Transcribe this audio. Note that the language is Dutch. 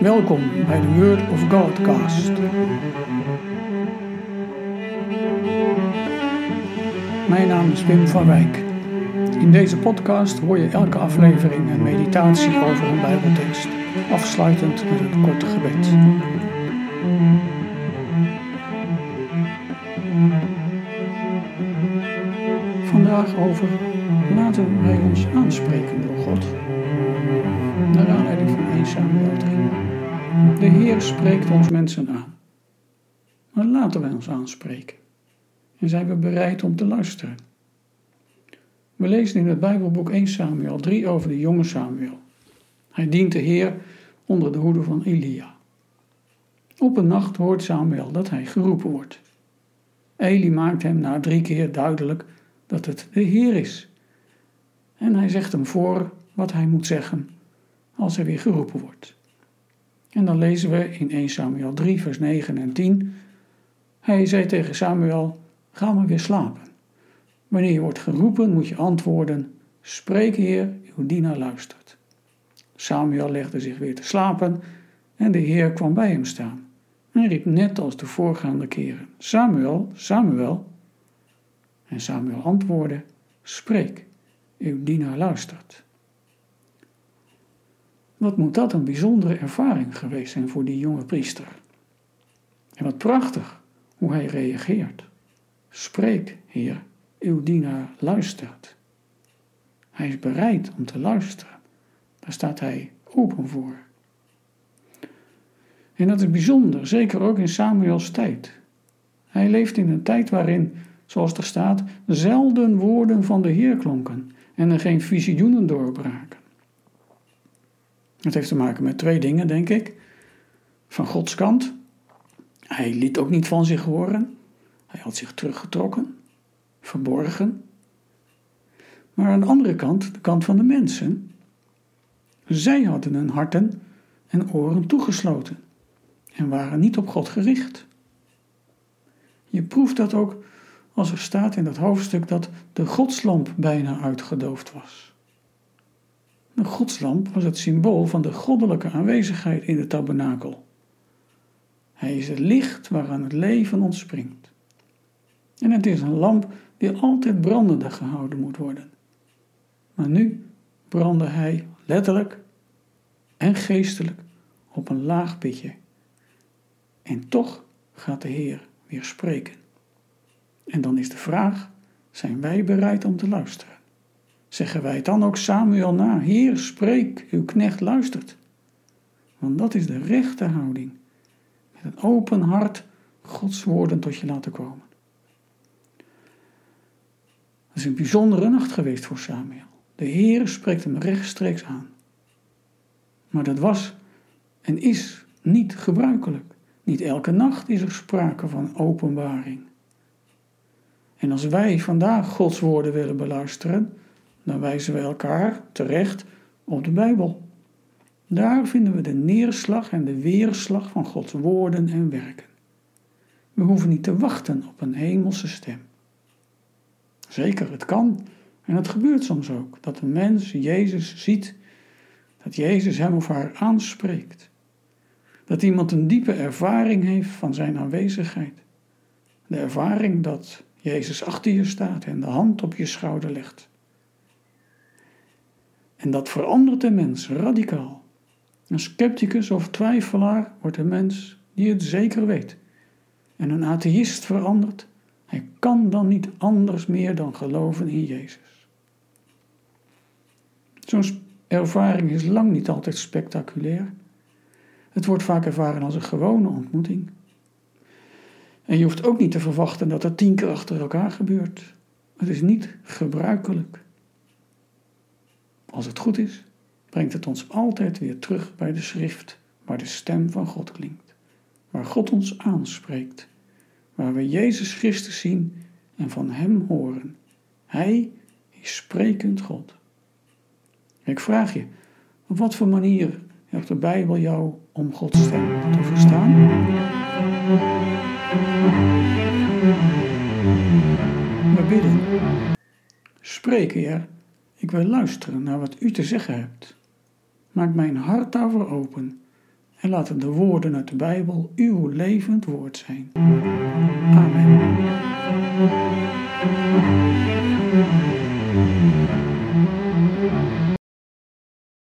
Welkom bij de Word of Godcast. Mijn naam is Wim van Wijk. In deze podcast hoor je elke aflevering een meditatie over een Bijbeltekst, afsluitend met een korte gebed. Vandaag over laten wij ons aanspreken door God. Naar aanleiding van 1 Samuel 3. De Heer spreekt ons mensen aan. Maar laten wij ons aanspreken. En zijn we bereid om te luisteren. We lezen in het Bijbelboek 1 Samuel 3 over de jonge Samuel. Hij dient de Heer onder de hoede van Elia. Op een nacht hoort Samuel dat hij geroepen wordt. Eli maakt hem na drie keer duidelijk dat het de Heer is. En hij zegt hem voor wat hij moet zeggen als hij weer geroepen wordt. En dan lezen we in 1 Samuel 3, vers 9 en 10. Hij zei tegen Samuel: Ga maar weer slapen. Wanneer je wordt geroepen, moet je antwoorden: Spreek, Heer, uw dienaar luistert. Samuel legde zich weer te slapen en de Heer kwam bij hem staan en riep net als de voorgaande keren: Samuel, Samuel. En Samuel antwoordde: Spreek, uw dienaar luistert. Wat moet dat een bijzondere ervaring geweest zijn voor die jonge priester? En wat prachtig hoe hij reageert. Spreek, Heer, uw dienaar luistert. Hij is bereid om te luisteren. Daar staat hij open voor. En dat is bijzonder, zeker ook in Samuels tijd. Hij leeft in een tijd waarin, zoals er staat, zelden woorden van de Heer klonken en er geen visioenen doorbraken. Het heeft te maken met twee dingen, denk ik. Van Gods kant. Hij liet ook niet van zich horen. Hij had zich teruggetrokken, verborgen. Maar aan de andere kant, de kant van de mensen. Zij hadden hun harten en oren toegesloten en waren niet op God gericht. Je proeft dat ook als er staat in dat hoofdstuk dat de godslamp bijna uitgedoofd was. De godslamp was het symbool van de goddelijke aanwezigheid in de tabernakel. Hij is het licht waaraan het leven ontspringt. En het is een lamp die altijd brandende gehouden moet worden. Maar nu brandde hij letterlijk en geestelijk op een laag pitje. En toch gaat de Heer weer spreken. En dan is de vraag: zijn wij bereid om te luisteren? Zeggen wij dan ook Samuel na: Heer, spreek, uw knecht luistert. Want dat is de rechte houding. Met een open hart Gods woorden tot je laten komen. Het is een bijzondere nacht geweest voor Samuel. De Heer spreekt hem rechtstreeks aan. Maar dat was en is niet gebruikelijk. Niet elke nacht is er sprake van openbaring. En als wij vandaag Gods woorden willen beluisteren, dan wijzen we elkaar terecht op de Bijbel. Daar vinden we de neerslag en de weerslag van Gods woorden en werken. We hoeven niet te wachten op een hemelse stem. Zeker, het kan en het gebeurt soms ook dat een mens Jezus ziet, dat Jezus hem of haar aanspreekt. Dat iemand een diepe ervaring heeft van zijn aanwezigheid. De ervaring dat Jezus achter je staat en de hand op je schouder legt. En dat verandert de mens radicaal. Een scepticus of twijfelaar wordt een mens die het zeker weet. En een atheïst verandert. Hij kan dan niet anders meer dan geloven in Jezus. Zo'n ervaring is lang niet altijd spectaculair. Het wordt vaak ervaren als een gewone ontmoeting. En je hoeft ook niet te verwachten dat het tien keer achter elkaar gebeurt. Het is niet gebruikelijk. Als het goed is, brengt het ons altijd weer terug bij de schrift, waar de stem van God klinkt, waar God ons aanspreekt, waar we Jezus Christus zien en van Hem horen. Hij is sprekend God. Ik vraag je, op wat voor manier helpt de Bijbel jou om Gods stem te verstaan? We bidden. Spreek, Heer, ik wil luisteren naar wat u te zeggen hebt. Maak mijn hart daarvoor open, En laten de woorden uit de Bijbel uw levend woord zijn. Amen.